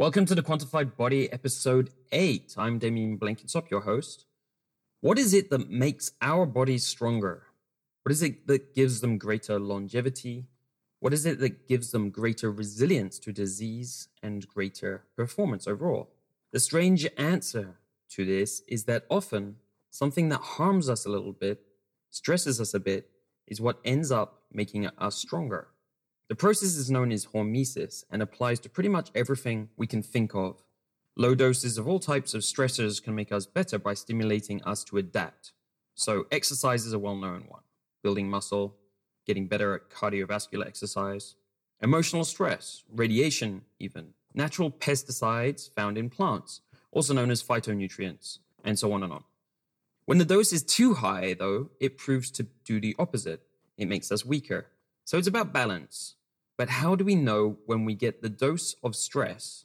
Welcome to the Quantified Body, episode 8. I'm Damien Blenkinsopp, your host. What is it that makes our bodies stronger? What is it that gives them greater longevity? What is it that gives them greater resilience to disease and greater performance overall? The strange answer to this is that often something that harms us a little bit, stresses us a bit, is what ends up making us stronger. The process is known as hormesis and applies to pretty much everything we can think of. Low doses of all types of stressors can make us better by stimulating us to adapt. So, exercise is a well known one building muscle, getting better at cardiovascular exercise, emotional stress, radiation, even, natural pesticides found in plants, also known as phytonutrients, and so on and on. When the dose is too high, though, it proves to do the opposite. It makes us weaker. So it's about balance. But how do we know when we get the dose of stress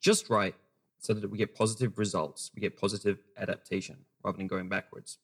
just right so that we get positive results, we get positive adaptation rather than going backwards?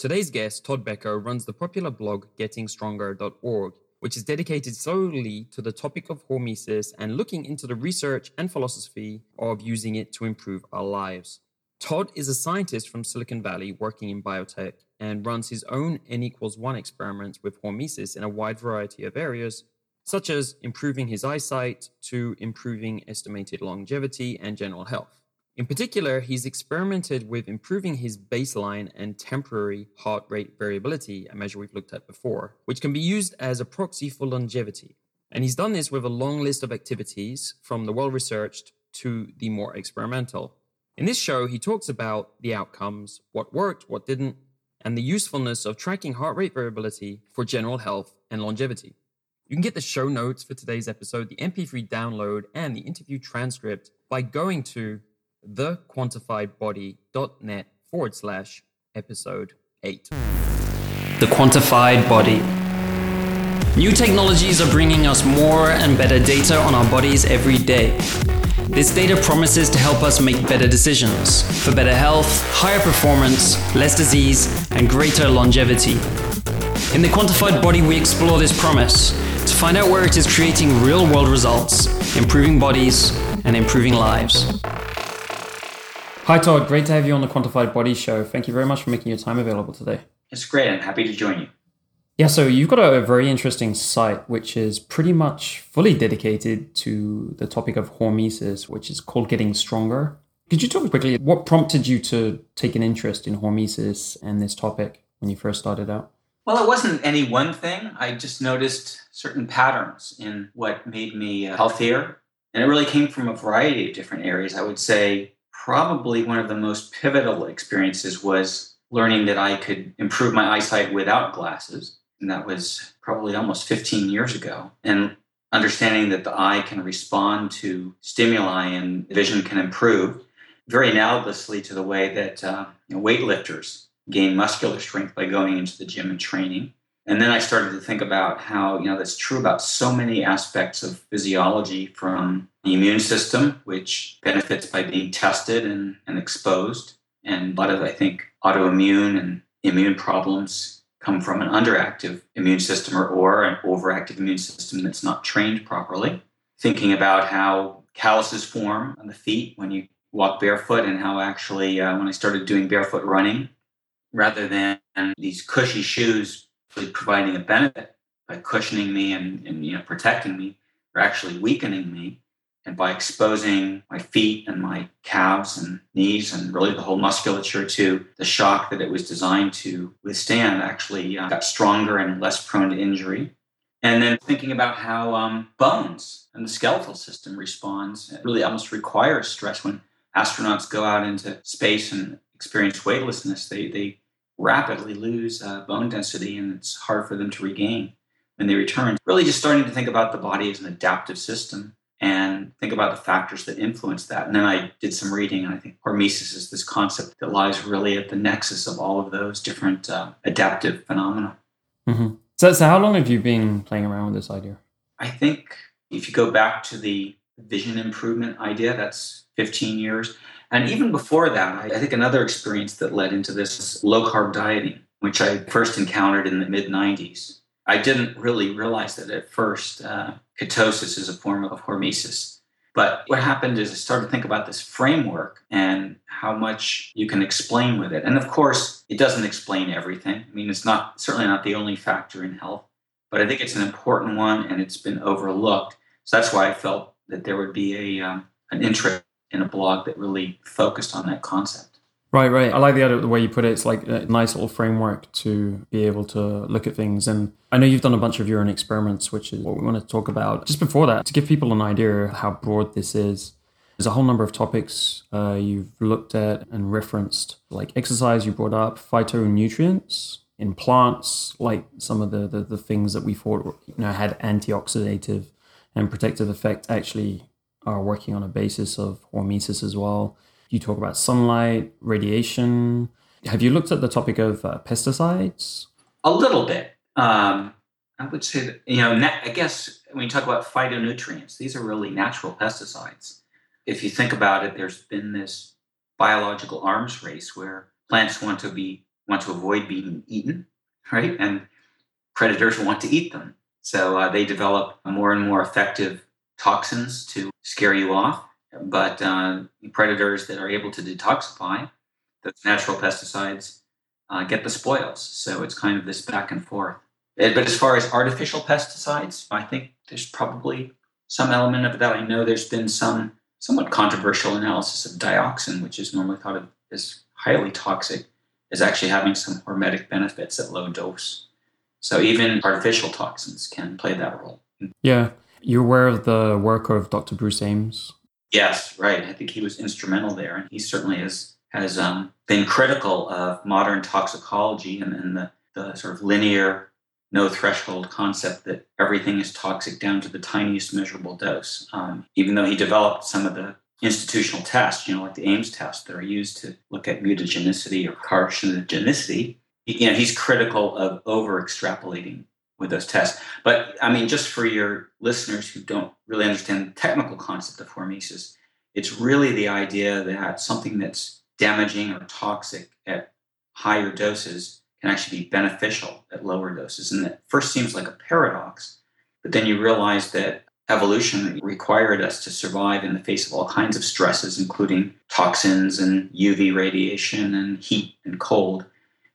Today's guest, Todd Becker, runs the popular blog gettingstronger.org, which is dedicated solely to the topic of hormesis and looking into the research and philosophy of using it to improve our lives. Todd is a scientist from Silicon Valley working in biotech and runs his own N equals 1 experiments with hormesis in a wide variety of areas, such as improving his eyesight to improving estimated longevity and general health. In particular, he's experimented with improving his baseline and temporary heart rate variability, a measure we've looked at before, which can be used as a proxy for longevity. And he's done this with a long list of activities from the well researched to the more experimental. In this show, he talks about the outcomes, what worked, what didn't, and the usefulness of tracking heart rate variability for general health and longevity. You can get the show notes for today's episode, the MP3 download, and the interview transcript by going to thequantifiedbody.net forward slash episode 8. The Quantified Body. New technologies are bringing us more and better data on our bodies every day. This data promises to help us make better decisions for better health, higher performance, less disease, and greater longevity. In the quantified body, we explore this promise find out where it is creating real world results, improving bodies, and improving lives. Hi, Todd. Great to have you on the Quantified Body Show. Thank you very much for making your time available today. It's great. I'm happy to join you. Yeah, so you've got a very interesting site which is pretty much fully dedicated to the topic of hormesis, which is called Getting Stronger. Could you talk quickly what prompted you to take an interest in hormesis and this topic when you first started out? Well, it wasn't any one thing. I just noticed certain patterns in what made me uh, healthier. And it really came from a variety of different areas. I would say probably one of the most pivotal experiences was learning that I could improve my eyesight without glasses and that was probably almost 15 years ago. And understanding that the eye can respond to stimuli and vision can improve, very analogously to the way that uh, you know, weightlifters gain muscular strength by going into the gym and training. And then I started to think about how, you know, that's true about so many aspects of physiology from the immune system, which benefits by being tested and, and exposed. And a lot of, I think, autoimmune and immune problems come from an underactive immune system or, or an overactive immune system that's not trained properly. Thinking about how calluses form on the feet when you walk barefoot, and how actually, uh, when I started doing barefoot running, rather than these cushy shoes providing a benefit by cushioning me and, and you know protecting me, are actually weakening me and by exposing my feet and my calves and knees and really the whole musculature to the shock that it was designed to withstand, actually uh, got stronger and less prone to injury. And then thinking about how um, bones and the skeletal system responds, it really almost requires stress when astronauts go out into space and experience weightlessness. They, they rapidly lose uh, bone density and it's hard for them to regain when they return. Really, just starting to think about the body as an adaptive system and think about the factors that influence that. And then I did some reading, and I think hormesis is this concept that lies really at the nexus of all of those different uh, adaptive phenomena. Mm-hmm. So, so, how long have you been playing around with this idea? I think if you go back to the vision improvement idea, that's 15 years. And even before that, I, think another experience that led into this is low carb dieting, which I first encountered in the mid 90s. I didn't really realize that at first. Uh, ketosis is a form of hormesis. But what happened is I started to think about this framework and how much you can explain with it. And of course, it doesn't explain everything. I mean, it's not certainly not the only factor in health, but I think it's an important one and it's been overlooked. So that's why I felt that there would be a um, an interest in a blog that really focused on that concept. Right, right. I like the the way you put it. It's like a nice little framework to be able to look at things. And I know you've done a bunch of your own experiments, which is what we want to talk about. Just before that, to give people an idea how broad this is, there's a whole number of topics uh, you've looked at and referenced, like exercise. You brought up phytonutrients in plants, like some of the the, the things that we thought you know had antioxidative and protective effect, actually are working on a basis of hormesis as well you talk about sunlight, radiation. Have you looked at the topic of uh, pesticides? A little bit. Um, I would say that, you know, I guess when you talk about phytonutrients, these are really natural pesticides. If you think about it, there's been this biological arms race where plants want to be want to avoid being eaten, right? And predators want to eat them. So uh, they develop more and more effective toxins to scare you off. But uh, predators that are able to detoxify those natural pesticides uh, get the spoils. So it's kind of this back and forth. But as far as artificial pesticides, I think there's probably some element of that. I know there's been some somewhat controversial analysis of dioxin, which is normally thought of as highly toxic, is actually having some hormetic benefits at low dose. So even artificial toxins can play that role. Yeah. You're aware of the work of Dr. Bruce Ames? Yes, right. I think he was instrumental there, and he certainly has has um, been critical of modern toxicology and, and the, the sort of linear, no threshold concept that everything is toxic down to the tiniest measurable dose. Um, even though he developed some of the institutional tests, you know, like the Ames test that are used to look at mutagenicity or carcinogenicity, you know, he's critical of over extrapolating with those tests. But I mean, just for your listeners who don't really understand the technical concept of hormesis, it's really the idea that something that's damaging or toxic at higher doses can actually be beneficial at lower doses. And that first seems like a paradox, but then you realize that evolution required us to survive in the face of all kinds of stresses, including toxins and UV radiation and heat and cold.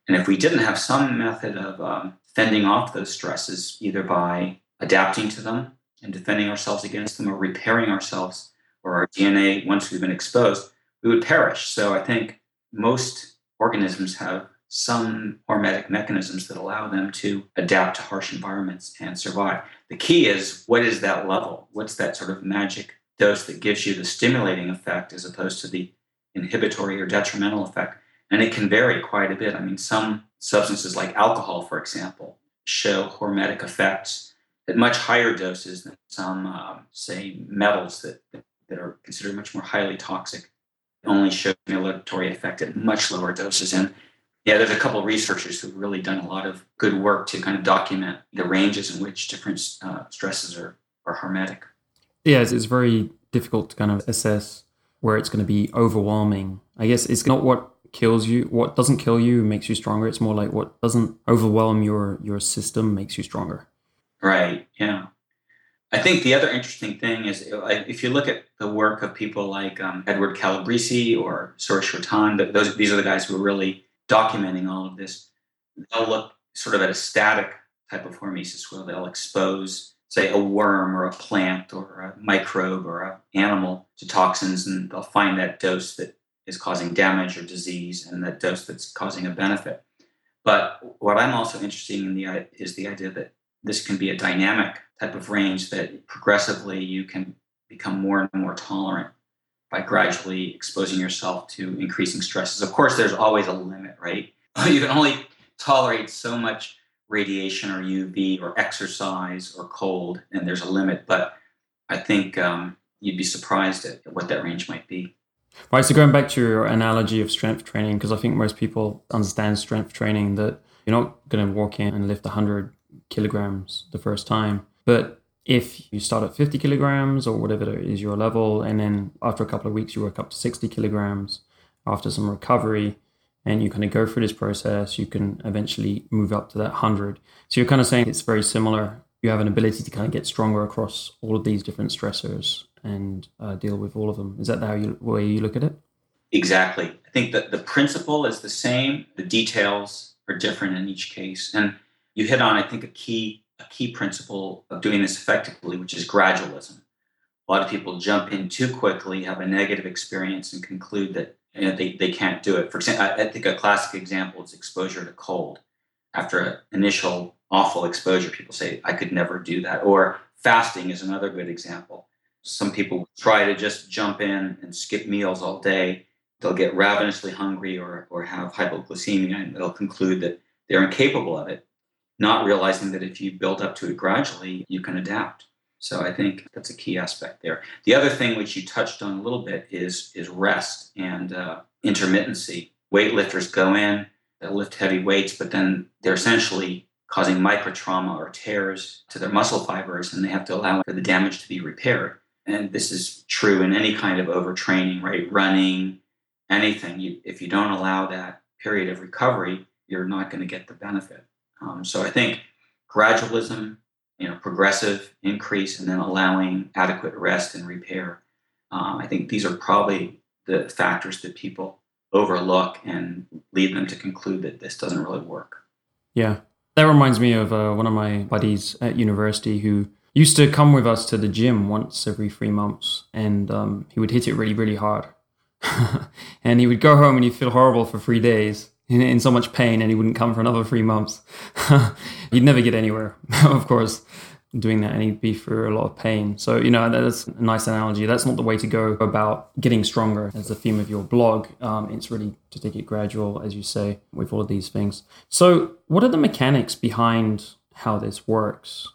And if we didn't have some method of um, fending off those stresses either by adapting to them and defending ourselves against them or repairing ourselves or our DNA once we've been exposed, we would perish. So I think most organisms have some hormetic mechanisms that allow them to adapt to harsh environments and survive. The key is what is that level? What's that sort of magic dose that gives you the stimulating effect as opposed to the inhibitory or detrimental effect? And it can vary quite a bit. I mean, some substances like alcohol, for example, show hormetic effects at much higher doses than some, uh, say, metals that, that are considered much more highly toxic, only show stimulatory effect at much lower doses. And yeah, there's a couple of researchers who've really done a lot of good work to kind of document the ranges in which different uh, stresses are, are hormetic. Yeah, it's, it's very difficult to kind of assess where it's going to be overwhelming. I guess it's not what kills you what doesn't kill you makes you stronger. It's more like what doesn't overwhelm your your system makes you stronger. Right yeah. I think the other interesting thing is if you look at the work of people like um, edward calabrese or suresh rattan those these are the guys who are really documenting all of this they'll look sort of at a static type of hormesis where they'll expose say a worm or a plant or a microbe or an animal to toxins and they'll find that dose that is causing damage or disease and that dose that's causing a benefit. But what I'm also interested in the is the idea that this can be a dynamic type of range that progressively you can become more and more tolerant by gradually exposing yourself to increasing stresses. Of course, there's always a limit, right? You can only tolerate so much radiation or UV or exercise or cold, and there's a limit. But I think um, you'd be surprised at what that range might be. Right. So going back to your analogy of strength training, because I think most people understand strength training that you're not going to walk in and lift 100 kilograms the first time. But if you start at 50 kilograms or whatever is your level, and then after a couple of weeks you work up to 60 kilograms after some recovery, and you kind of go through this process, you can eventually move up to that 100. So you're kind of saying it's very similar. You have an ability to kind of get stronger across all of these different stressors and uh, deal with all of them. Is that how you way you look at it? Exactly. I think that the principle is the same. The details are different in each case, and you hit on I think a key a key principle of doing this effectively, which is gradualism. A lot of people jump in too quickly, have a negative experience, and conclude that you know, they, they can't do it. For example, I, I think a classic example is exposure to cold. After an initial awful exposure, people say, I could never do that. Or fasting is another good example. Some people try to just jump in and skip meals all day. They'll get ravenously hungry or, or have hypoglycemia, and they'll conclude that they're incapable of it, not realizing that if you build up to it gradually, you can adapt. So I think that's a key aspect there. The other thing which you touched on a little bit is is rest and uh, intermittency. Weightlifters go in, they lift heavy weights, but then they're essentially causing micro trauma or tears to their muscle fibers, and they have to allow for the damage to be repaired. And this is true in any kind of overtraining, right? Running, anything. You, if you don't allow that period of recovery, you're not going to get the benefit. Um, so I think gradualism, you know, progressive increase, and then allowing adequate rest and repair. Um, I think these are probably the factors that people overlook and lead them to conclude that this doesn't really work. Yeah, that reminds me of uh, one of my buddies at university who used to come with us to the gym once every three months, and um, he would hit it really, really hard. and he would go home and he'd feel horrible for three days in, in so much pain, and he wouldn't come for another three months. he'd never get anywhere, of course doing that and he'd be through a lot of pain. So, you know, that's a nice analogy. That's not the way to go about getting stronger as the theme of your blog. Um, it's really to take it gradual, as you say, with all of these things. So, what are the mechanics behind how this works?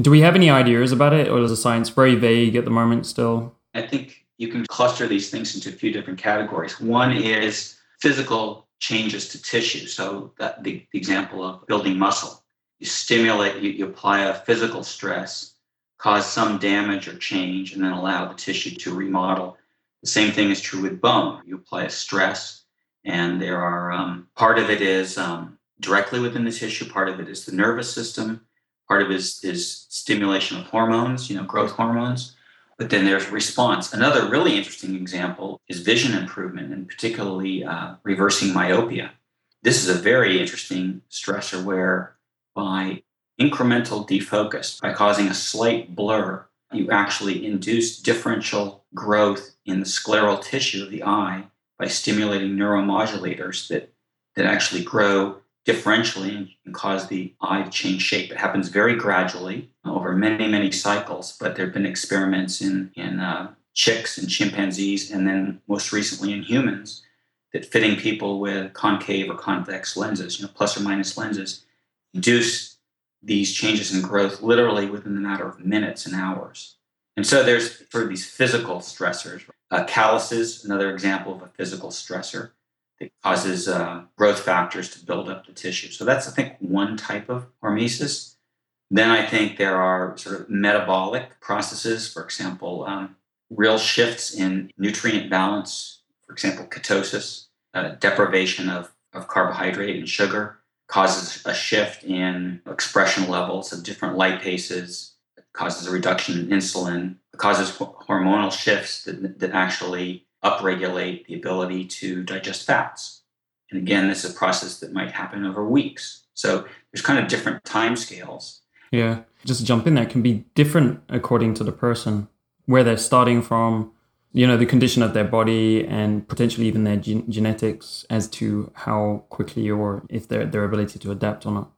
Do we have any ideas about it, or is the science very vague at the moment still? I think you can cluster these things into a few different categories. One is physical changes to tissue. So, that the, the example of building muscle you stimulate, you, you apply a physical stress, cause some damage or change, and then allow the tissue to remodel. The same thing is true with bone. You apply a stress, and there are um, part of it is um, directly within the tissue, part of it is the nervous system, part of it is, is stimulation of hormones, you know, growth hormones. But then there's response. Another really interesting example is vision improvement, and particularly uh, reversing myopia. This is a very interesting stressor where by incremental defocus, by causing a slight blur, you actually induce differential growth in the scleral tissue of the eye by stimulating neuromodulators that, that actually grow differentially and cause the eye to change shape. It happens very gradually over many, many cycles, but there have been experiments in, in uh, chicks and chimpanzees, and then most recently in humans, that fitting people with concave or convex lenses, you know, plus or minus lenses, induce these changes in growth literally within the matter of minutes and hours. And so there's sort of these physical stressors. Uh, calluses, another example of a physical stressor that causes uh, growth factors to build up the tissue. So that's, I think, one type of hormesis. Then I think there are sort of metabolic processes, for example, um, real shifts in nutrient balance, for example, ketosis, uh, deprivation of, of carbohydrate and sugar, causes a shift in expression levels of different lipases, causes a reduction in insulin, causes hormonal shifts that, that actually upregulate the ability to digest fats. And again, this is a process that might happen over weeks. So there's kind of different time scales. Yeah. Just jump in there can be different according to the person, where they're starting from, you know the condition of their body and potentially even their gen- genetics as to how quickly or if their their ability to adapt or not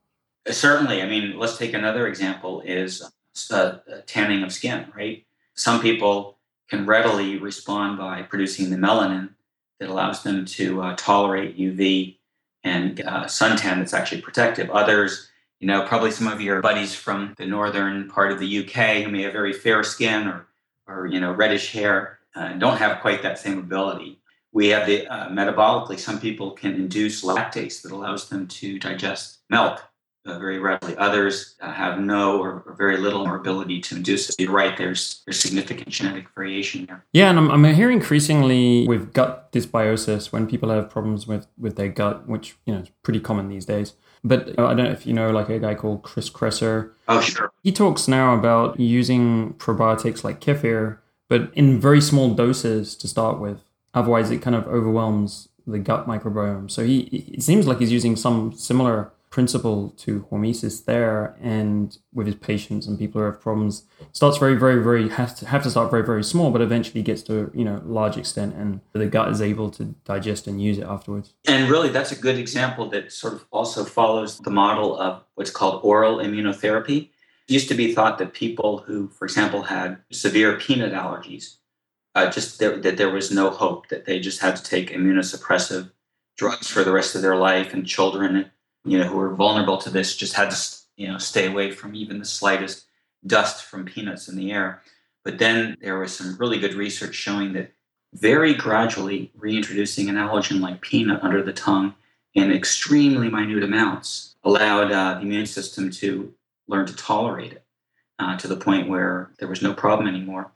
certainly i mean let's take another example is uh, tanning of skin right some people can readily respond by producing the melanin that allows them to uh, tolerate uv and uh, suntan that's actually protective others you know probably some of your buddies from the northern part of the uk who may have very fair skin or or you know reddish hair uh, don't have quite that same ability. We have the uh, metabolically, some people can induce lactase that allows them to digest milk uh, very readily. Others uh, have no or, or, very little ability to induce it. You're right, there's, there's significant genetic variation there. Yeah, and I'm, I'm hearing increasingly with gut dysbiosis when people have problems with, with their gut, which you know is pretty common these days. But uh, I don't know if you know like a guy called Chris Kresser. Oh, sure. He talks now about using probiotics like kefir but in very small doses to start with. Otherwise, it kind of overwhelms the gut microbiome. So he it seems like he's using some similar principle to hormesis there and with his patients and people who have problems starts very very very have to have to start very very small but eventually gets to you know large extent and the gut is able to digest and use it afterwards. And really that's a good example that sort of also follows the model of what's called oral immunotherapy. It used to be thought that people who for example had severe peanut allergies uh, just that, that there was no hope that they just had to take immunosuppressive drugs for the rest of their life and children you know, who were vulnerable to this just had to, you know, stay away from even the slightest dust from peanuts in the air. But then there was some really good research showing that very gradually reintroducing an allergen like peanut under the tongue in extremely minute amounts allowed uh, the immune system to learn to tolerate it uh, to the point where there was no problem anymore.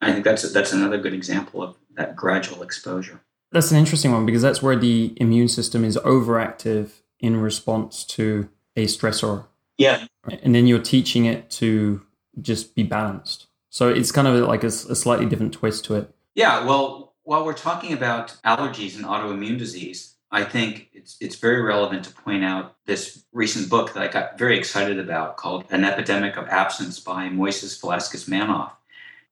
I think that's that's another good example of that gradual exposure. That's an interesting one because that's where the immune system is overactive in response to a stressor. Yeah. And then you're teaching it to just be balanced. So it's kind of like a, a slightly different twist to it. Yeah. Well, while we're talking about allergies and autoimmune disease, I think it's it's very relevant to point out this recent book that I got very excited about called An Epidemic of Absence by Moises Velasquez Manoff.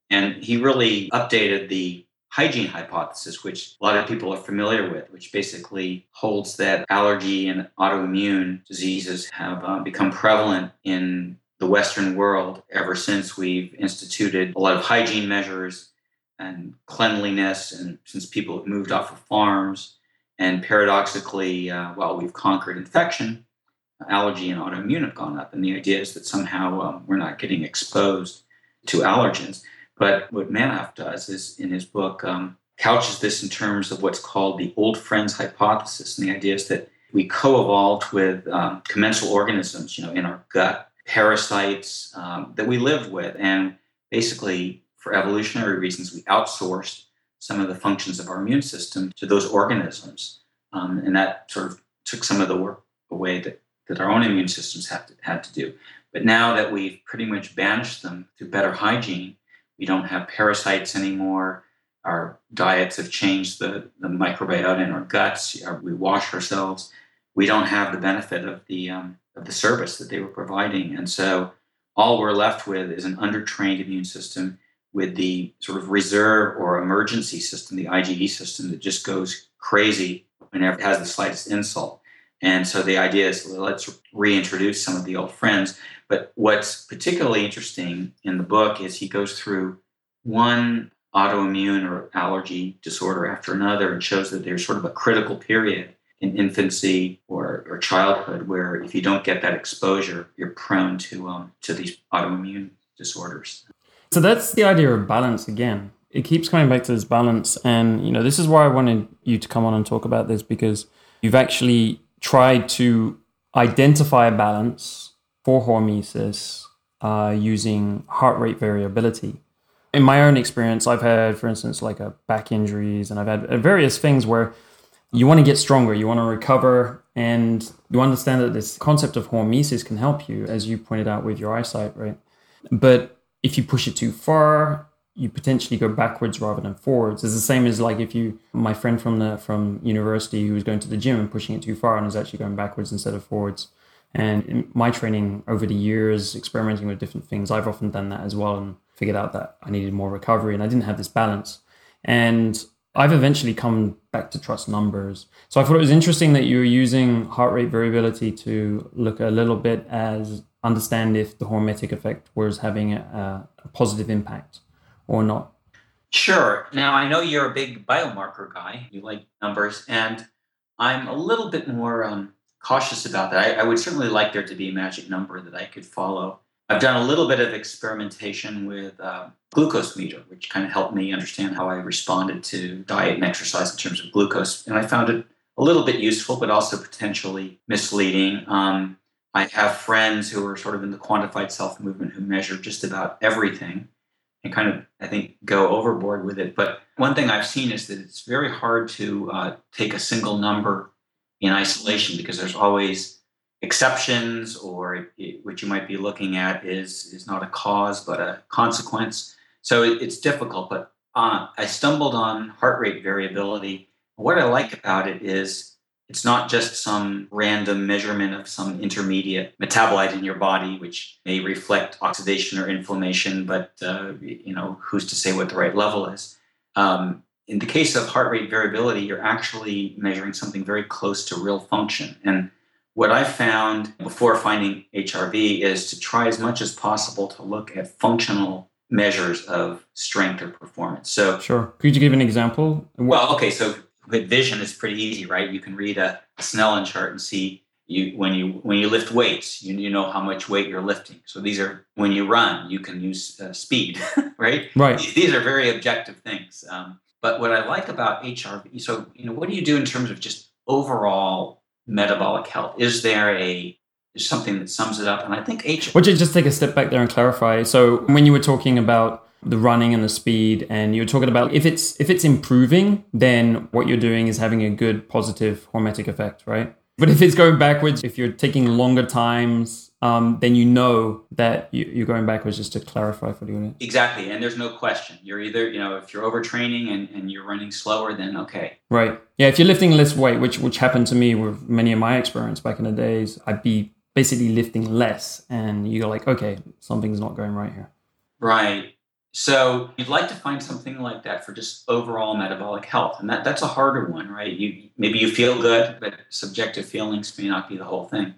And he really updated the hygiene hypothesis, which a lot of people are familiar with, which basically holds that allergy and autoimmune diseases have uh, become prevalent in the Western world ever since we've instituted a lot of hygiene measures and cleanliness, and since people have moved off of farms. And paradoxically, uh, while we've conquered infection, allergy and autoimmune have gone up. And the idea is that somehow um, we're not getting exposed to allergens. But what Manoff does is in his book um, couches this in terms of what's called the old friends hypothesis. And the idea is that we co-evolved with um, commensal organisms, you know, in our gut, parasites um, that we lived with. And basically, for evolutionary reasons, we outsourced some of the functions of our immune system to those organisms. Um, and that sort of took some of the work away that, that our own immune systems had to, had to do. But now that we've pretty much banished them through better hygiene, we don't have parasites anymore. Our diets have changed the, the microbiota in our guts. We wash ourselves. We don't have the benefit of the um, of the service that they were providing, and so all we're left with is an undertrained immune system with the sort of reserve or emergency system, the IgE system, that just goes crazy whenever it has the slightest insult. And so the idea is let's reintroduce some of the old friends. But what's particularly interesting in the book is he goes through one autoimmune or allergy disorder after another and shows that there's sort of a critical period in infancy or, or childhood where if you don't get that exposure, you're prone to um, to these autoimmune disorders. So that's the idea of balance again. It keeps coming back to this balance, and you know this is why I wanted you to come on and talk about this because you've actually tried to identify a balance for hormesis uh, using heart rate variability. In my own experience, I've had, for instance, like a back injuries, and I've had uh, various things where you want to get stronger, you want to recover, and you understand that this concept of hormesis can help you, as you pointed out with your eyesight, right? But if you push it too far, you potentially go backwards rather than forwards. It's the same as like if you, my friend from the from university who was going to the gym and pushing it too far and was actually going backwards instead of forwards. And in my training over the years, experimenting with different things, I've often done that as well and figured out that I needed more recovery and I didn't have this balance. And I've eventually come back to trust numbers. So I thought it was interesting that you were using heart rate variability to look a little bit as understand if the hormetic effect was having a, a positive impact or not? Sure. Now, I know you're a big biomarker guy. You like numbers. And I'm a little bit more um, cautious about that. I, I, would certainly like there to be a magic number that I could follow. I've done a little bit of experimentation with uh, glucose meter, which kind of helped me understand how I responded to diet and exercise in terms of glucose. And I found it a little bit useful, but also potentially misleading. Um, I have friends who are sort of in the quantified self movement who measure just about everything and kind of, I think, go overboard with it. But one thing I've seen is that it's very hard to uh, take a single number in isolation because there's always exceptions, or it, what you might be looking at is is not a cause but a consequence. So it, it's difficult, but uh, I stumbled on heart rate variability. What I like about it is it's not just some random measurement of some intermediate metabolite in your body, which may reflect oxidation or inflammation, but uh, you know who's to say what the right level is. Um, in the case of heart rate variability, you're actually measuring something very close to real function. And what I found before finding HRV is to try as much as possible to look at functional measures of strength or performance. So, sure. Could you give an example? Well, okay. So, with vision, it's pretty easy, right? You can read a Snellen chart and see you when you when you lift weights, you, you know how much weight you're lifting. So these are when you run, you can use uh, speed, right? Right. These are very objective things. Um, but what I like about HRV, so you know, what do you do in terms of just overall metabolic health? Is there a is something that sums it up? And I think H. Would you just take a step back there and clarify? So when you were talking about the running and the speed, and you're talking about if it's if it's improving, then what you're doing is having a good positive hormetic effect, right? But if it's going backwards, if you're taking longer times, um, then you know that you, are going backwards. Just to clarify for the audience. Exactly, and there's no question. You're either you know if you're overtraining and, and you're running slower, then okay. Right. Yeah. If you're lifting less weight, which which happened to me with many of my experience back in the days, I'd be basically lifting less, and you're like, okay, something's not going right here. Right. So you'd like to find something like that for just overall metabolic health, and that, that's a harder one, right? You maybe you feel good, but subjective feelings may not be the whole thing.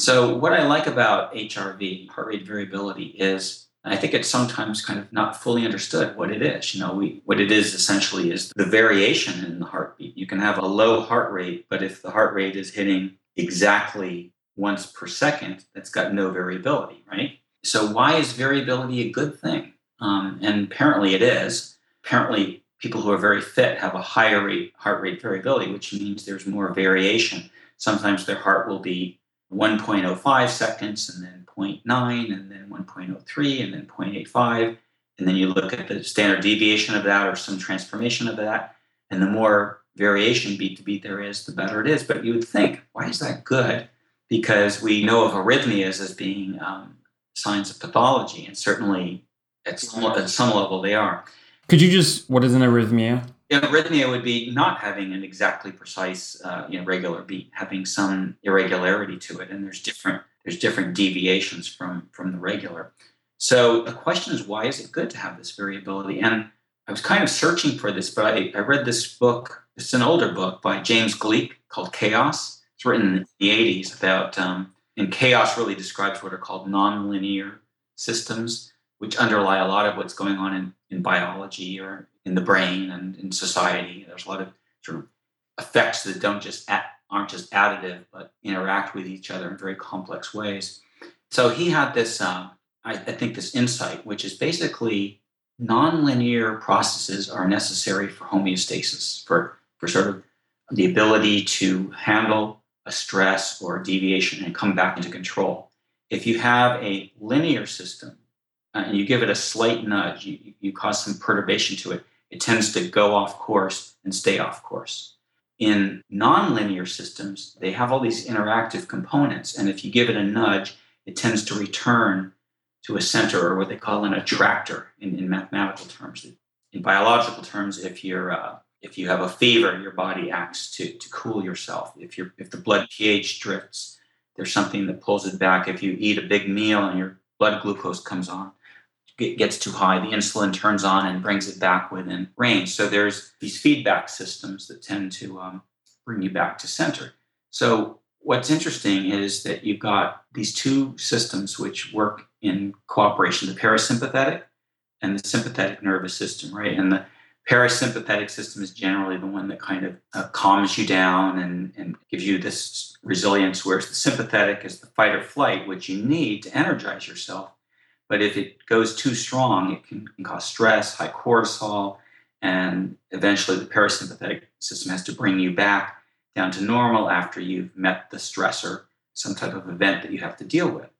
So what I like about HRV, heart rate variability, is I think it's sometimes kind of not fully understood what it is. You know, we what it is essentially is the variation in the heartbeat. You can have a low heart rate, but if the heart rate is hitting exactly once per second, that's got no variability, right? So why is variability a good thing? Um, and apparently it is. Apparently, people who are very fit have a higher rate, heart rate variability, which means there's more variation. Sometimes their heart will be 1.05 seconds, and then 0.9, and then 1.03, and then 0.85. And then you look at the standard deviation of that or some transformation of that. And the more variation beat to beat there is, the better it is. But you would think, why is that good? Because we know of arrhythmias as being um, signs of pathology, and certainly at some, at some level they are. Could you just, what is an arrhythmia? An arrhythmia would be not having an exactly precise, uh, you know, regular beat, having some irregularity to it, and there's different there's different deviations from from the regular. So the question is, why is it good to have this variability? And I was kind of searching for this, but I, I read this book. It's an older book by James Gleick called Chaos. It's written in the 80s about, um, and chaos really describes what are called nonlinear systems which underlie a lot of what's going on in, in biology or in the brain and in society. There's a lot of sort of effects that don't just aren't just additive, but interact with each other in very complex ways. So he had this, uh, I, I think, this insight, which is basically nonlinear processes are necessary for homeostasis, for, for sort of the ability to handle a stress or a deviation and come back into control. If you have a linear system, uh, and you give it a slight nudge, you, you cause some perturbation to it, it tends to go off course and stay off course. In nonlinear systems, they have all these interactive components, and if you give it a nudge, it tends to return to a center or what they call an attractor in, in mathematical terms. In biological terms, if you're uh, if you have a fever, your body acts to, to cool yourself. If you if the blood pH drifts, there's something that pulls it back. If you eat a big meal and your blood glucose comes on, gets too high, the insulin turns on and brings it back within range. So there's these feedback systems that tend to um, bring you back to center. So what's interesting is that you've got these two systems which work in cooperation: the parasympathetic and the sympathetic nervous system, right? And the parasympathetic system is generally the one that kind of uh, calms you down and, and gives you this resilience, whereas the sympathetic is the fight or flight, which you need to energize yourself but if it goes too strong, it can, can cause stress, high cortisol, and eventually the parasympathetic system has to bring you back down to normal after you've met the stressor, some type of event that you have to deal with.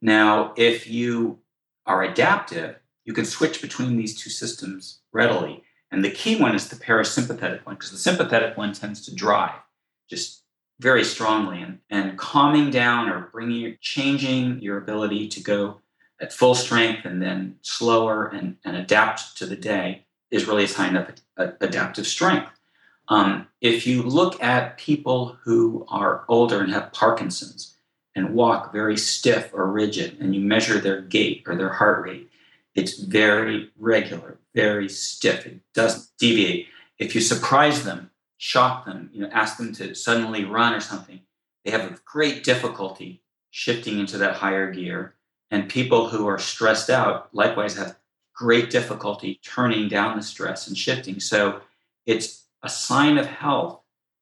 Now, if you are adaptive, you can switch between these two systems readily. And the key one is the parasympathetic one, because the sympathetic one tends to drive just very strongly and, and calming down or bringing changing your ability to go at full strength and then slower and, and adapt to the day is really a sign of adaptive strength. Um, if you look at people who are older and have Parkinson's and walk very stiff or rigid, and you measure their gait or their heart rate, it's very regular, very stiff. It doesn't deviate. If you surprise them, shock them, you know, ask them to suddenly run or something, they have a great difficulty shifting into that higher gear. And people who are stressed out likewise have great difficulty turning down the stress and shifting. So it's a sign of health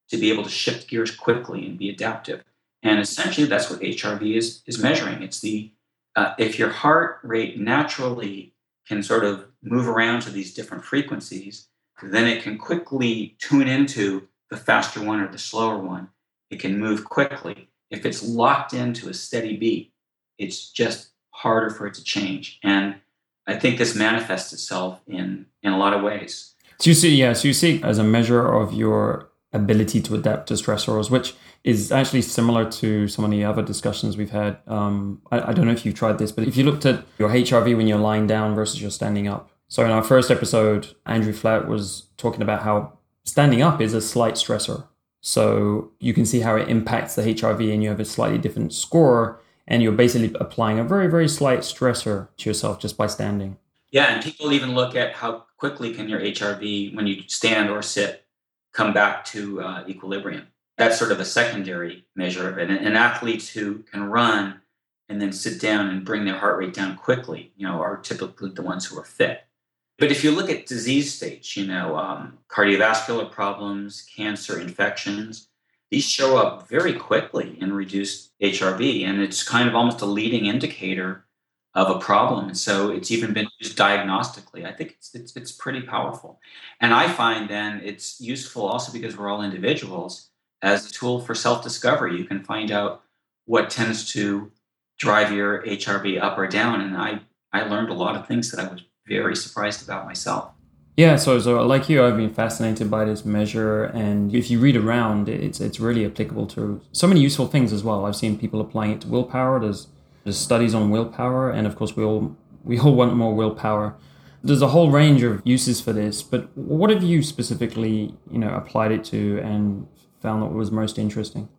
to be able to shift gears quickly and be adaptive. And essentially, that's what HRV is, is measuring. It's the uh, if your heart rate naturally can sort of move around to these different frequencies, then it can quickly tune into the faster one or the slower one. It can move quickly. If it's locked into a steady beat, it's just harder for it to change. And I think this manifests itself in in a lot of ways. So you see, yeah, so you see as a measure of your ability to adapt to stressors, which is actually similar to some of the other discussions we've had. Um, I, I, don't know if you've tried this, but if you looked at your HRV when you're lying down versus you're standing up. So in our first episode, Andrew Flatt was talking about how standing up is a slight stressor. So you can see how it impacts the HRV and you have a slightly different score and you're basically applying a very very slight stressor to yourself just by standing. Yeah and people even look at how quickly can your hrv when you stand or sit come back to uh, equilibrium. That's sort of a secondary measure of it. And, and athletes who can run and then sit down and bring their heart rate down quickly you know are typically the ones who are fit. But if you look at disease states you know um, cardiovascular problems cancer infections these show up very quickly in reduced HRV, and it's kind of almost a leading indicator of a problem. And so it's even been used diagnostically. I think it's, it's, it's pretty powerful. And I find then it's useful also because we're all individuals as a tool for self discovery. You can find out what tends to drive your HRV up or down. And I, I learned a lot of things that I was very surprised about myself. Yeah, so so like you, I've been fascinated by this measure, and if you read around, it's it's really applicable to so many useful things as well. I've seen people applying it to willpower. There's there's studies on willpower, and of course we all we all want more willpower. There's a whole range of uses for this, but what have you specifically you know applied it to and found that was most interesting?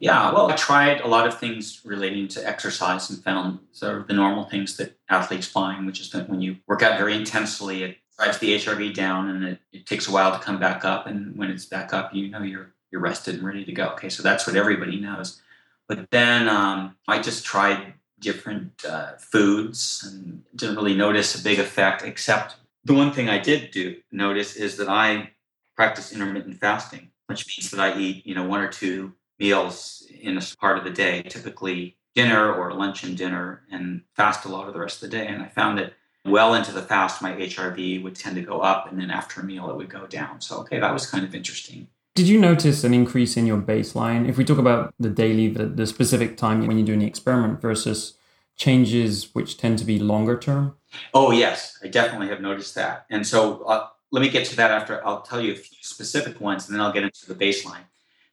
Yeah, well, I tried a lot of things relating to exercise and found sort of the normal things that athletes find, which is that when you work out very intensely, it drives the HRV down and it, it takes a while to come back up. And when it's back up, you know you're you're rested and ready to go. Okay, so that's what everybody knows. But then um, I just tried different uh, foods and didn't really notice a big effect. Except the one thing I did do notice is that I practice intermittent fasting, which means that I eat you know one or two meals in a part of the day, typically dinner or lunch and dinner, and fast a lot of the rest of the day. And I found that well into the fast, my HRV would tend to go up, and then after a meal, it would go down. So, okay, that was kind of interesting. Did you notice an increase in your baseline? If we talk about the daily, the, the specific time when you're doing the experiment versus changes which tend to be longer term? Oh, yes, I definitely have noticed that. And so uh, let me get to that after I'll tell you a few specific ones, and then I'll get into the baseline.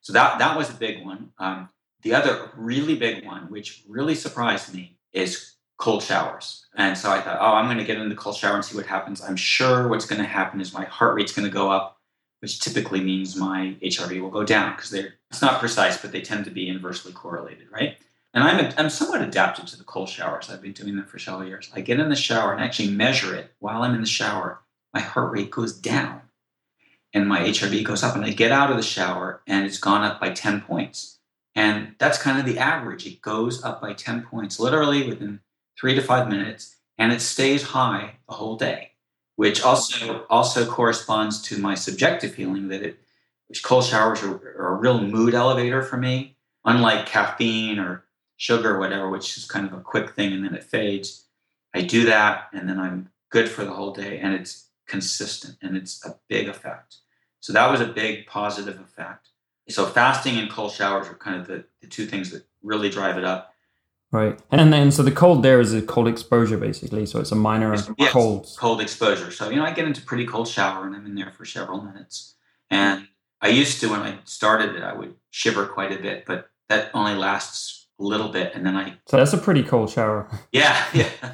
So that, that was a big one. Um, the other really big one, which really surprised me, is cold showers. And so I thought, oh, I'm going to get in the cold shower and see what happens. I'm sure what's going to happen is my heart rate's going to go up, which typically means my HRV will go down because they're it's not precise, but they tend to be inversely correlated, right? And I'm I'm somewhat adapted to the cold showers. I've been doing them for several years. I get in the shower and actually measure it while I'm in the shower. My heart rate goes down, and my HRV goes up. And I get out of the shower and it's gone up by 10 points. And that's kind of the average. It goes up by 10 points, literally within three to five minutes, and it stays high the whole day, which also also corresponds to my subjective feeling that it which cold showers are, are a real mood elevator for me, unlike caffeine or sugar or whatever, which is kind of a quick thing and then it fades. I do that and then I'm good for the whole day and it's consistent and it's a big effect. So that was a big positive effect. So fasting and cold showers are kind of the, the two things that really drive it up. Right. And then so the cold there is a cold exposure basically. So it's a minor yes, cold. Cold exposure. So, you know, I get into pretty cold shower and I'm in there for several minutes. And I used to when I started it, I would shiver quite a bit, but that only lasts a little bit and then I So that's a pretty cold shower. Yeah, yeah.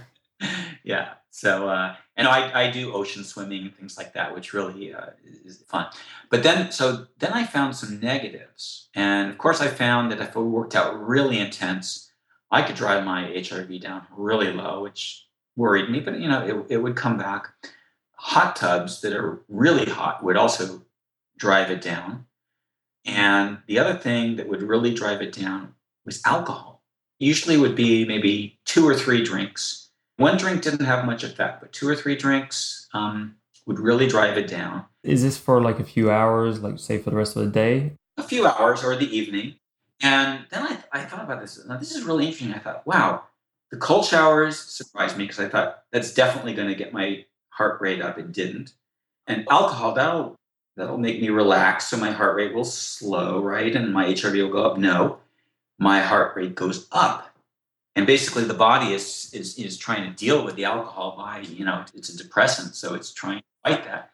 yeah. So, uh, and I, I do ocean swimming and things like that, which really uh, is fun. But then, so then I found some negatives. And of course, I found that if I worked out really intense, I could drive my HRV down really low, which worried me, but you know, it, it would come back. Hot tubs that are really hot would also drive it down. And the other thing that would really drive it down was alcohol. Usually would be maybe two or three drinks. One drink didn't have much effect, but two or three drinks um, would really drive it down. Is this for like a few hours, like say for the rest of the day? A few hours or the evening. And then I, I thought about this. Now, this is really interesting. I thought, wow, the cold showers surprised me because I thought that's definitely going to get my heart rate up. It didn't. And alcohol, that'll that'll make me relax so my heart rate will slow, right? And my HRV will go up. No, my heart rate goes up. And basically the body is is is trying to deal with the alcohol by, you know, it's a depressant, so it's trying to fight that.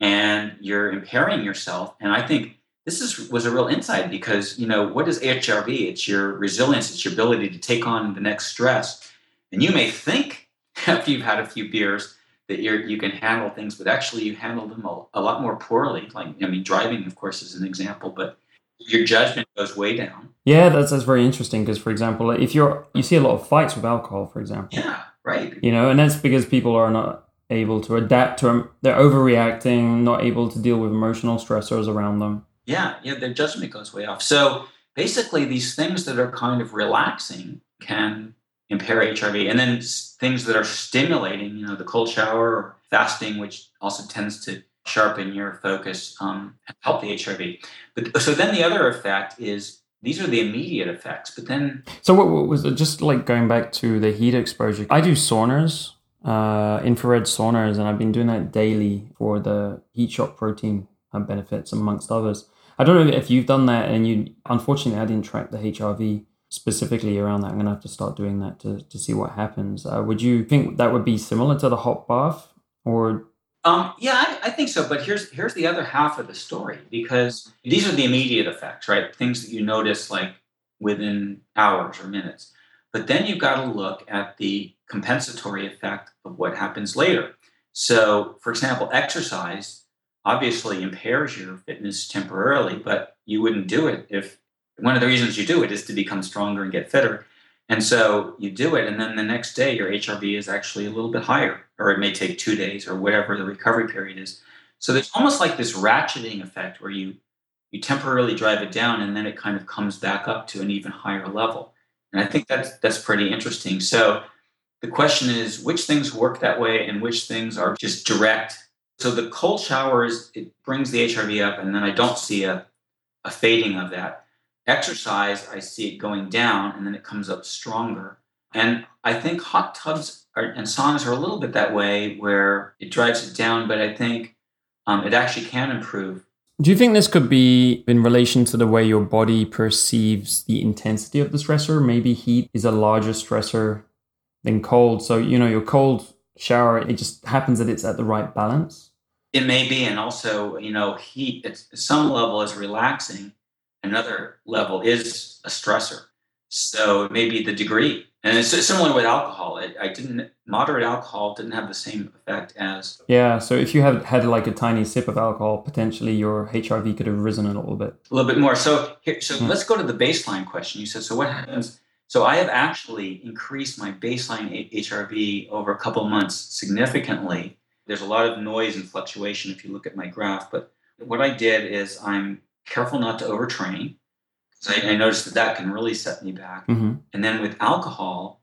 And you're impairing yourself. And I think this is was a real insight because you know what is HRV? It's your resilience, it's your ability to take on the next stress. And you may think after you've had a few beers that you're you can handle things, but actually you handle them a, a lot more poorly. Like I mean, driving, of course, is an example, but your judgment goes way down. Yeah, that's that's very interesting because, for example, if you're you see a lot of fights with alcohol, for example. Yeah, right. You know, and that's because people are not able to adapt to them. They're overreacting, not able to deal with emotional stressors around them. Yeah, yeah, their judgment goes way off. So basically, these things that are kind of relaxing can impair HRV. And then things that are stimulating, you know, the cold shower or fasting, which also tends to sharpen your focus, um, help the HRV. But so then the other effect is these are the immediate effects. But then, so what, what was it? Just like going back to the heat exposure, I do saunas, uh, infrared saunas, and I've been doing that daily for the heat shock protein benefits, amongst others. I don't know if you've done that, and you. Unfortunately, I didn't track the HRV specifically around that. I'm to have to start doing that to, to see what happens. Uh, would you think that would be similar to the hot bath or? Um, yeah, I, I, think so. But here's here's the other half of the story because these are the immediate effects, right? Things that you notice like within hours or minutes. But then you've got to look at the compensatory effect of what happens later. So, for example, exercise obviously impairs your fitness temporarily, but you wouldn't do it if one of the reasons you do it is to become stronger and get fitter. And so you do it, and then the next day your HRV is actually a little bit higher, or it may take two days or whatever the recovery period is. So there's almost like this ratcheting effect where you you temporarily drive it down and then it kind of comes back up to an even higher level. And I think that's that's pretty interesting. So the question is which things work that way and which things are just direct. So the cold showers, it brings the HRV up, and then I don't see a, a fading of that exercise, I see it going down and then it comes up stronger. And I think hot tubs are, and saunas are a little bit that way where it drives it down, but I think um, it actually can improve. Do you think this could be in relation to the way your body perceives the intensity of the stressor? Maybe heat is a larger stressor than cold. So, you know, your cold shower, it just happens that it's at the right balance. It may be. And also, you know, heat at some level is relaxing another level is a stressor. So maybe the degree, and it's similar with alcohol. It, I didn't moderate alcohol didn't have the same effect as yeah. So if you had had like a tiny sip of alcohol, potentially your HRV could have risen a little bit. A little bit more. So here, so hmm. let's go to the baseline question. You said so. What happens? So I have actually increased my baseline HRV over a couple months significantly. There's a lot of noise and fluctuation if you look at my graph, but what I did is I'm careful not to overtrain. So I, I noticed that that can really set me back. Mm-hmm. And then with alcohol,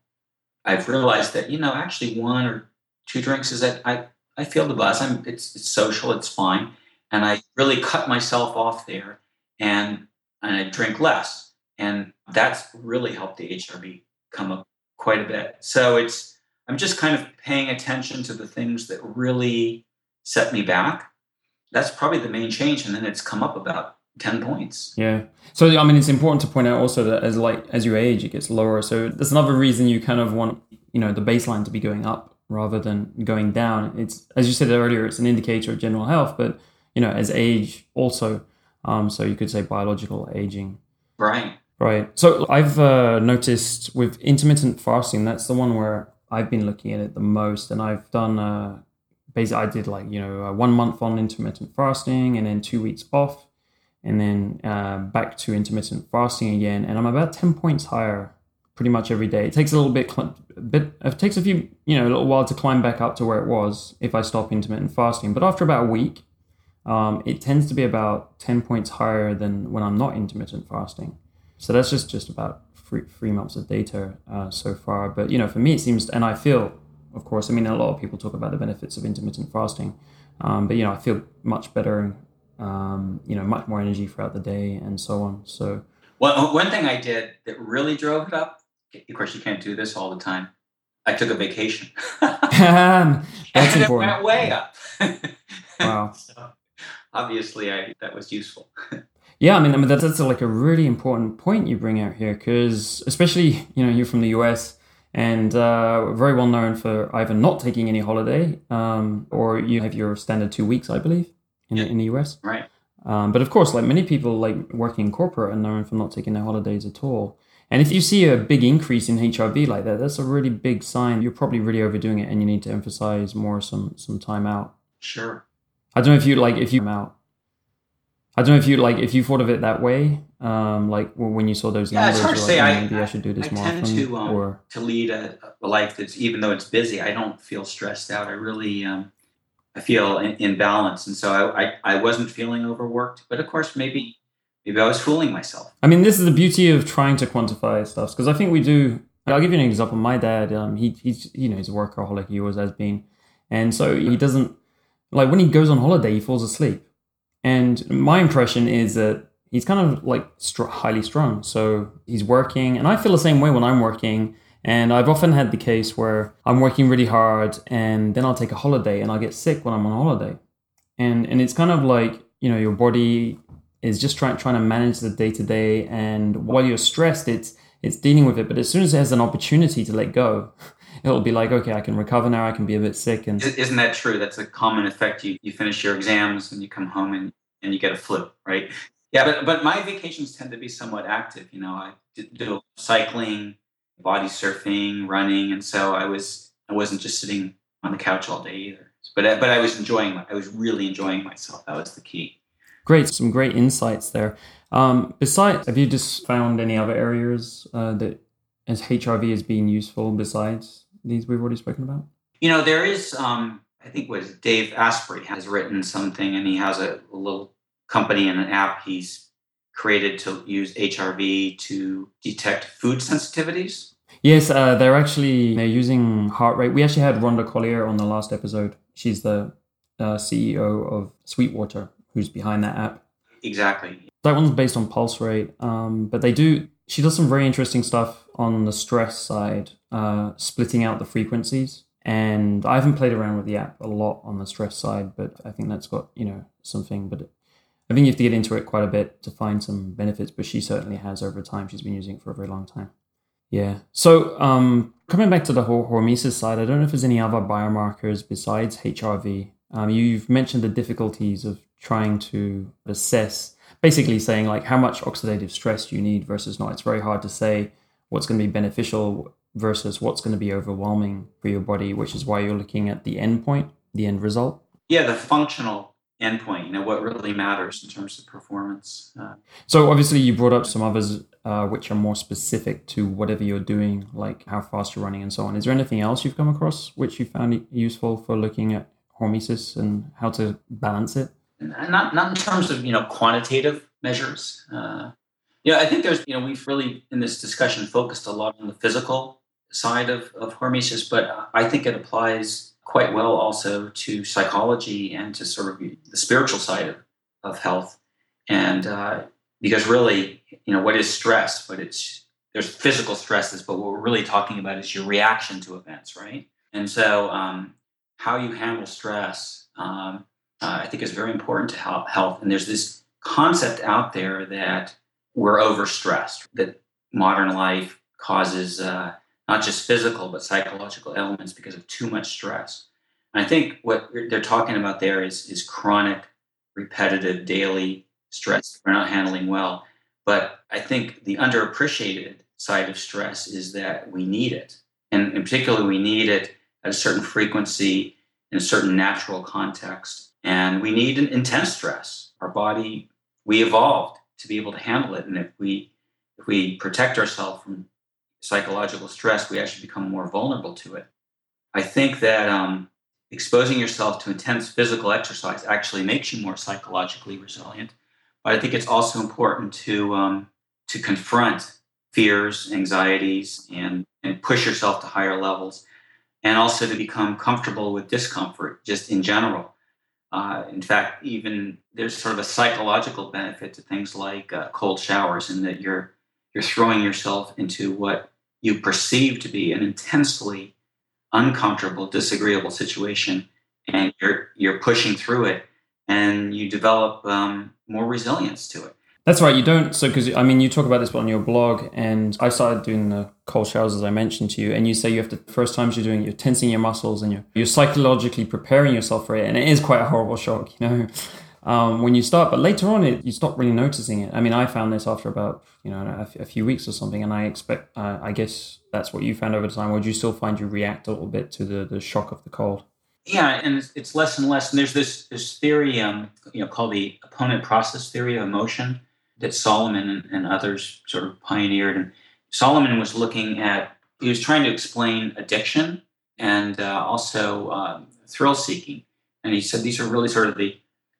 I've realized that you know actually one or two drinks is that I I feel the buzz. I'm it's it's social, it's fine, and I really cut myself off there, and and I drink less, and that's really helped the HRV come up quite a bit. So it's I'm just kind of paying attention to the things that really set me back. That's probably the main change, and then it's come up about 10 points. Yeah. So I mean it's important to point out also that as like as you age it gets lower. So that's another reason you kind of want, you know, the baseline to be going up rather than going down. It's as you said earlier, it's an indicator of general health, but you know, as age also um so you could say biological aging. Right. Right. So I've uh, noticed with intermittent fasting, that's the one where I've been looking at it the most, and I've done uh, basically I did like you know one month on intermittent fasting, and then two weeks off, and then uh, back to intermittent fasting again, and I'm about ten points higher pretty much every day. It takes a little bit, a bit. It takes a few, you know, a little while to climb back up to where it was if I stop intermittent fasting. But after about a week, um, it tends to be about ten points higher than when I'm not intermittent fasting. So that's just just about three, three months of data uh, so far. But you know, for me, it seems, and I feel, of course, I mean, a lot of people talk about the benefits of intermittent fasting, um, but you know, I feel much better, um, you know, much more energy throughout the day and so on. So. Well, one thing I did that really drove it up of course, you can't do this all the time. I took a vacation. That's and important. it went way up. wow. So obviously, I, that was useful. Yeah, I mean, I mean that's, that's like a really important point you bring out here because, especially, you know, you're from the US and uh, very well known for either not taking any holiday um, or you have your standard two weeks, I believe, in, Yeah. in the US. right. Um, but of course, like many people, like working in corporate, are known for not taking their holidays at all. And if you see a big increase in HRV like that, that's a really big sign. You're probably really overdoing it, and you need to emphasize more some some time out. Sure. I don't know if you like if you come out. I don't know if you like if you thought of it that way. Um, like when you saw those Yeah, it's hard to you're say. "Oh, I- maybe I, should do this I more tend often. to, um, or To lead a, a life that's, even though it's busy, I don't feel stressed out. I really, um, I feel in, in balance. And so I, I, I wasn't feeling overworked. But of course, maybe, maybe I was fooling myself. I mean, this is the beauty of trying to quantify stuff because I think we do. I'll give you an example. My dad, um, he he's you know he's a workaholic. He always has been, and so he doesn't like when he goes on holiday, he falls asleep. And my impression is that he's kind of like highly strung. So he's working, and I feel the same way when I'm working. And I've often had the case where I'm working really hard, and then I'll take a holiday, and I'll get sick when I'm on holiday. And and it's kind of like you know your body is just trying trying to manage the day to day, and while you're stressed, it's it's dealing with it. But as soon as it has an opportunity to let go, it'll be like, okay, I can recover now. I can be a bit sick, and Isn't that true? That's a common effect. You, you finish your exams and you come home and, and you get a flu, right? Yeah, but, but my vacations tend to be somewhat active. You know, I did, do cycling, body surfing, running. And so I was, I wasn't just sitting on the couch all day either. But, I- but I was enjoying, I was really enjoying myself. That was the key. Great, some great insights there. Um, besides, have you just found any other areas uh, that as HRV is being useful besides these we've already spoken about? You know, there is, um, I think, was Dave Asprey has written something, and he has a, a little company and an app he's created to use HRV to detect food sensitivities. Yes, uh, they're actually they're using heart rate. We actually had Rhonda Collins on the last episode. She's the uh, CEO of Sweetwater, who's behind that app. Exactly. That one's based on pulse rate, um, but they do. She does some very interesting stuff on the stress side, uh, splitting out the frequencies. And I haven't played around with the app a lot on the stress side, but I think that's got you know something. But I think you have to get into it quite a bit to find some benefits. But she certainly has over time. She's been using it for a very long time. Yeah. So um, coming back to the whole hormesis side, I don't know if there's any other biomarkers besides HRV. Um, you've mentioned the difficulties of trying to assess, basically saying like how much oxidative stress you need versus not. It's very hard to say what's going to be beneficial versus what's going to be overwhelming for your body, which is why you're looking at the end point, the end result. Yeah, the functional endpoint, you know, what really matters in terms of performance. Uh, So obviously you brought up some others uh, which are more specific to whatever you're doing, like how fast you're running and so on. Is there anything else you've come across which you found useful for looking at hormesis and how to balance it? not not in terms of you know quantitative measures. Uh, yeah, I think there's you know we've really in this discussion focused a lot on the physical side of of hormesis, but I think it applies quite well also to psychology and to sort of the spiritual side of, of health. And uh, because really, you know, what is stress? But it's there's physical stresses, but what we're really talking about is your reaction to events, right? And so, um, how you handle stress. Um, uh, I think is very important to health, health. And there's this concept out there that we're overstressed, that modern life causes uh, not just physical but psychological ailments because of too much stress. And I think what they're talking about there is is chronic, repetitive, daily stress we're not handling well. But I think the underappreciated side of stress is that we need it. And in particular, we need it at a certain frequency in a certain natural context. And we need an intense stress. Our body, we evolved to be able to handle it. And if we if we protect ourselves from psychological stress, we actually become more vulnerable to it. I think that um, exposing yourself to intense physical exercise actually makes you more psychologically resilient. But I think it's also important to um, to confront fears, anxieties, and and push yourself to higher levels, and also to become comfortable with discomfort just in general. Uh, in fact, even there's sort of a psychological benefit to things like uh, cold showers, in that you're you're throwing yourself into what you perceive to be an intensely uncomfortable, disagreeable situation, and you're you're pushing through it, and you develop um, more resilience to it. That's right. You don't. So, because I mean, you talk about this on your blog, and I started doing the cold showers as I mentioned to you, and you say you have to first times you're doing, you're tensing your muscles, and you're you're psychologically preparing yourself for it, and it is quite a horrible shock, you know, um, when you start. But later on, it you stop really noticing it. I mean, I found this after about you know a, a few weeks or something, and I expect, uh, I guess that's what you found over time. Would you still find you react a little bit to the the shock of the cold? Yeah, and it's, it's less and less. And there's this this theory, um, you know, called the opponent process theory of emotion that Solomon and, and others sort of pioneered. And Solomon was looking at, he was trying to explain addiction and uh, also uh, thrill seeking. And he said these are really sort of the,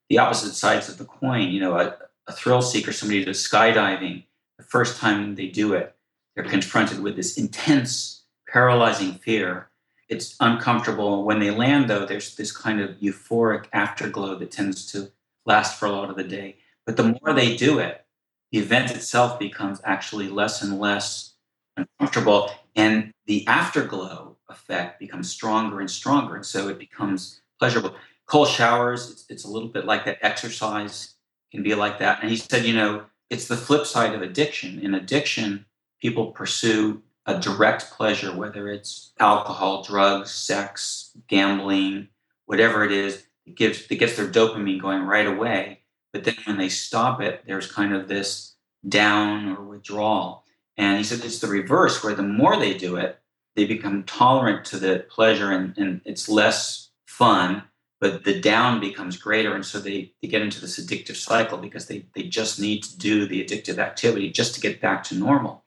the opposite sides of the coin. You know, a, a thrill seeker, somebody who's skydiving, the first time they do it, they're confronted with this intense, paralyzing fear. It's uncomfortable. When they land, though, there's this kind of euphoric afterglow that tends to last for a lot of the day. But the more they do it, the event itself becomes actually less and less uncomfortable, and the afterglow effect becomes stronger and stronger, and so it becomes pleasurable. Cold showers, it's, it's a little bit like that. Exercise can be like that. And he said, you know, it's the flip side of addiction. In addiction, people pursue a direct pleasure, whether it's alcohol, drugs, sex, gambling, whatever it is, it gives it gets their dopamine going right away. But then when they stop it, there's kind of this down or withdrawal. And he said it's the reverse, where the more they do it, they become tolerant to the pleasure and, and it's less fun, but the down becomes greater. And so they, they get into this addictive cycle because they, they just need to do the addictive activity just to get back to normal.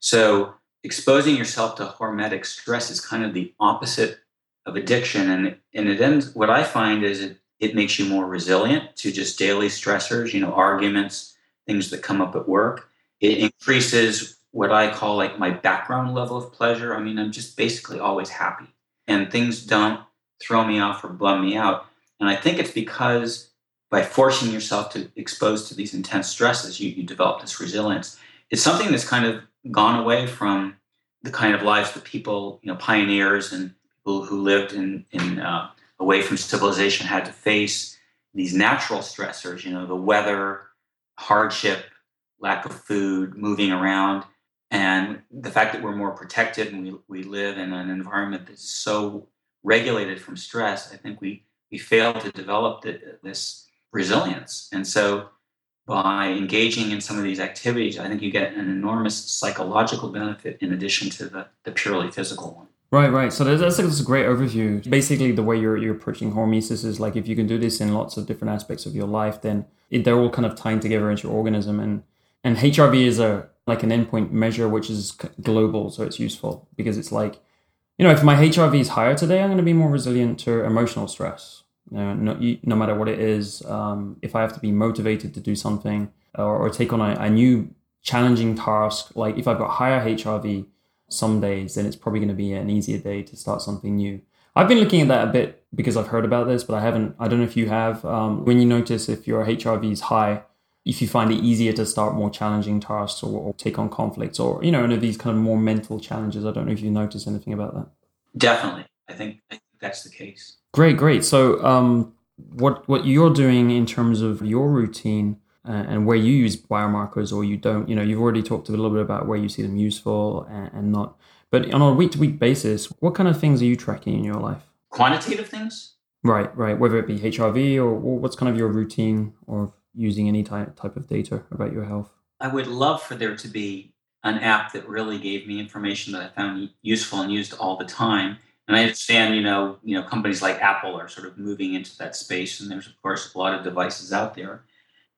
So exposing yourself to hormetic stress is kind of the opposite of addiction. And, and it ends, what I find is it it makes you more resilient to just daily stressors, you know, arguments, things that come up at work. It increases what I call like my background level of pleasure. I mean, I'm just basically always happy and things don't throw me off or bum me out. And I think it's because by forcing yourself to expose to these intense stresses, you, you develop this resilience. It's something that's kind of gone away from the kind of lives that people, you know, pioneers and people who lived in, in uh, away from civilization had to face these natural stressors, you know, the weather, hardship, lack of food, moving around, and the fact that we're more protected and we, we live in an environment that's so regulated from stress, I think we, we fail to develop the, this resilience. And so by engaging in some of these activities, I think you get an enormous psychological benefit in addition to the, the purely physical one. Right, right. So that's, that's a great overview. Basically, the way you're, you're approaching hormesis is like if you can do this in lots of different aspects of your life, then it, they're all kind of tying together into your organism. And and HRV is a like an endpoint measure which is global, so it's useful because it's like, you know, if my HRV is higher today, I'm going to be more resilient to emotional stress. You know, no, no matter what it is, um, if I have to be motivated to do something or, or take on a, a new challenging task, like if I've got higher HRV, some days, then it's probably going to be an easier day to start something new. I've been looking at that a bit because I've heard about this, but I haven't. I don't know if you have. Um, when you notice if your HRV is high, if you find it easier to start more challenging tasks or, or take on conflicts or you know any of these kind of more mental challenges. I don't know if you notice anything about that. Definitely, I think I think that's the case. Great, great. So, um, what what you're doing in terms of your routine and where you use biomarkers or you don't. You know, you've already talked a little bit about where you see them useful and, and not. But on a week to week basis, what kind of things are you tracking in your life? Quantitative things? Right, right. Whether it be HRV or, or what's kind of your routine or using any type type of data about your health. I would love for there to be an app that really gave me information that I found useful and used all the time. And I understand, you know, you know, companies like Apple are sort of moving into that space, and there's of course a lot of devices out there.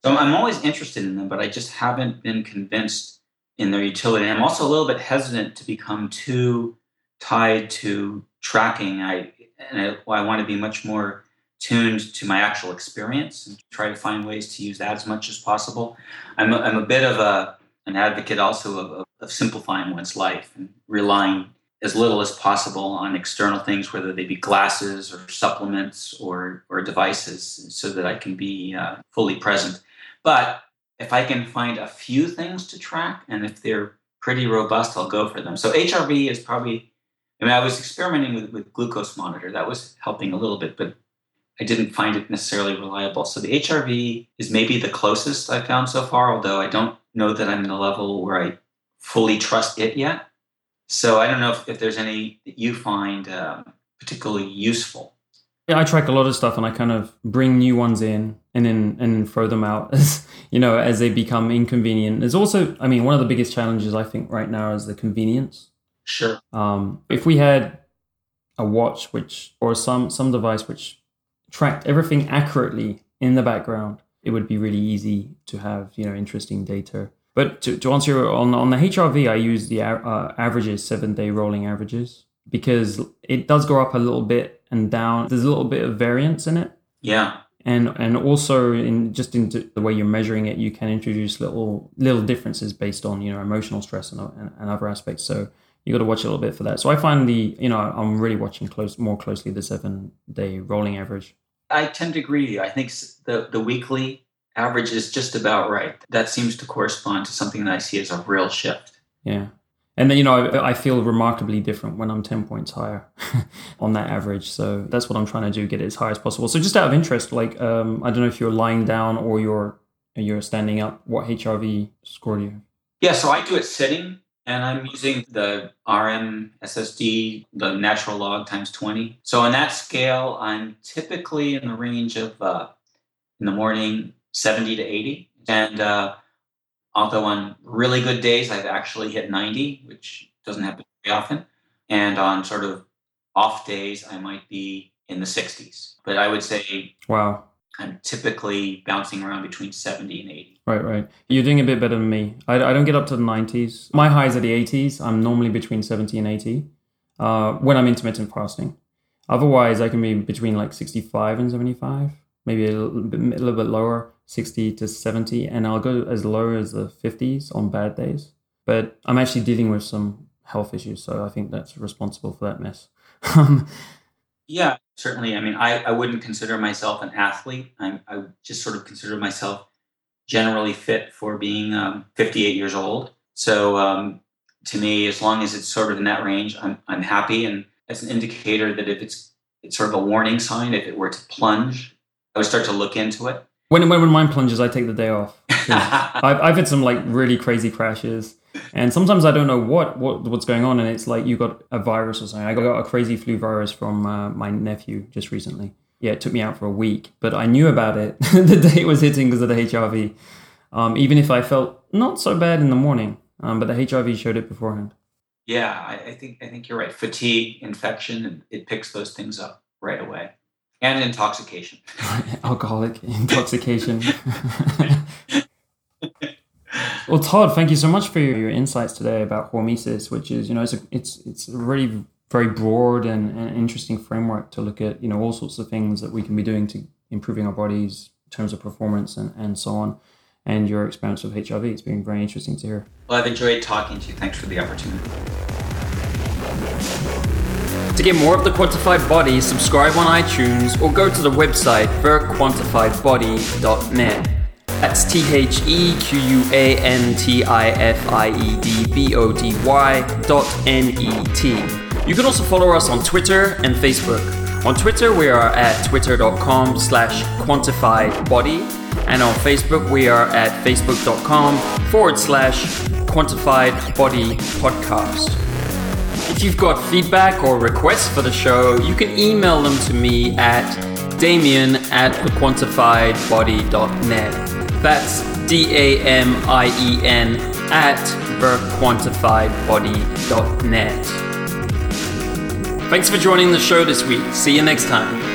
So I'm always interested in them, but I just haven't been convinced in their utility. I'm also a little bit hesitant to become too tied to tracking. I and I, I want to be much more tuned to my actual experience and try to find ways to use that as much as possible. I'm a, I'm a bit of a an advocate also of, of, of simplifying one's life and relying as little as possible on external things, whether they be glasses or supplements or or devices, so that I can be uh, fully present. But if I can find a few things to track, and if they're pretty robust, I'll go for them. So HRV is probably. I mean, I was experimenting with, with glucose monitor. That was helping a little bit, but I didn't find it necessarily reliable. So the HRV is maybe the closest I've found so far, although I don't know that I'm in a level where I fully trust it yet. So I don't know if, if there's any that you find um, particularly useful. Yeah, I track a lot of stuff and I kind of bring new ones in and then and then throw them out as you know as they become inconvenient. There's also, I mean, one of the biggest challenges I think right now is the convenience. Sure. Um, if we had a watch which or some some device which tracked everything accurately in the background, it would be really easy to have you know interesting data. But to, to answer your, on on the HRV, I use the uh, averages, seven day rolling averages, because it does go up a little bit and down. There's a little bit of variance in it. Yeah. And and also in just into the way you're measuring it, you can introduce little little differences based on you know emotional stress and, and, and other aspects. So you got to watch a little bit for that. So I find the you know I'm really watching close more closely the seven day rolling average. I tend to agree. I think the the weekly average is just about right. That seems to correspond to something that I see as a real shift. Yeah. And then, you know, I, I feel remarkably different when I'm 10 points higher on that average. So that's what I'm trying to do, get it as high as possible. So just out of interest, like, um, I don't know if you're lying down or you're, you're standing up, what HRV score do you? Yeah, so I do it sitting and I'm using the RM SSD, the natural log times 20. So on that scale, I'm typically in the range of uh, in the morning 70 to 80. And uh, although on really good days, I've actually hit 90, which doesn't happen very often. And on sort of off days, I might be in the 60s. But I would say, wow, I'm typically bouncing around between 70 and 80. Right, right. You're doing a bit better than me. I, I don't get up to the 90s. My highs are the 80s. I'm normally between 70 and 80 uh, when I'm intermittent fasting. Otherwise, I can be between like 65 and 75, maybe a little bit, a little bit lower. 60 to 70, and I'll go as low as the 50s on bad days. But I'm actually dealing with some health issues, so I think that's responsible for that mess. yeah, certainly. I mean, I, I wouldn't consider myself an athlete. I'm, I just sort of consider myself generally fit for being um, 58 years old. So um, to me, as long as it's sort of in that range, I'm, I'm happy. And as an indicator that if it's, it's sort of a warning sign, if it were to plunge, I would start to look into it. When, when, when mine plunges, I take the day off. I've, I've had some like really crazy crashes, and sometimes I don't know what, what what's going on, and it's like you got a virus or something. I got a crazy flu virus from uh, my nephew just recently. Yeah, it took me out for a week, but I knew about it the day it was hitting because of the HRV. Um, even if I felt not so bad in the morning, um, but the HRV showed it beforehand. Yeah, I, I think I think you're right. Fatigue, infection, it picks those things up right away and intoxication. Alcoholic intoxication. well, Todd, thank you so much for your, your, insights today about hormesis, which is you know it's a, it's it's a really very broad and, and interesting framework to look at you know all sorts of things that we can be doing to improving our bodies in terms of performance and, and so on and your experience with HRV, It's been very interesting to hear. Well, I've enjoyed talking to you. Thanks for the opportunity. To get more of the Quantified Body, subscribe on iTunes or go to the website thequantifiedbody.net. That's T H E Q U A N T I F I E D B O D Y dot N E T. You can also follow us on Twitter and Facebook. On Twitter, we are at twitter.com slash quantifiedbody, and on Facebook, we are at facebook.com forward slash quantified body podcast. If you've got feedback or requests for the show, you can email them to me at damien at thequantifiedbody.net. That's D A M I E N at thequantifiedbody.net. Thanks for joining the show this week. See you next time.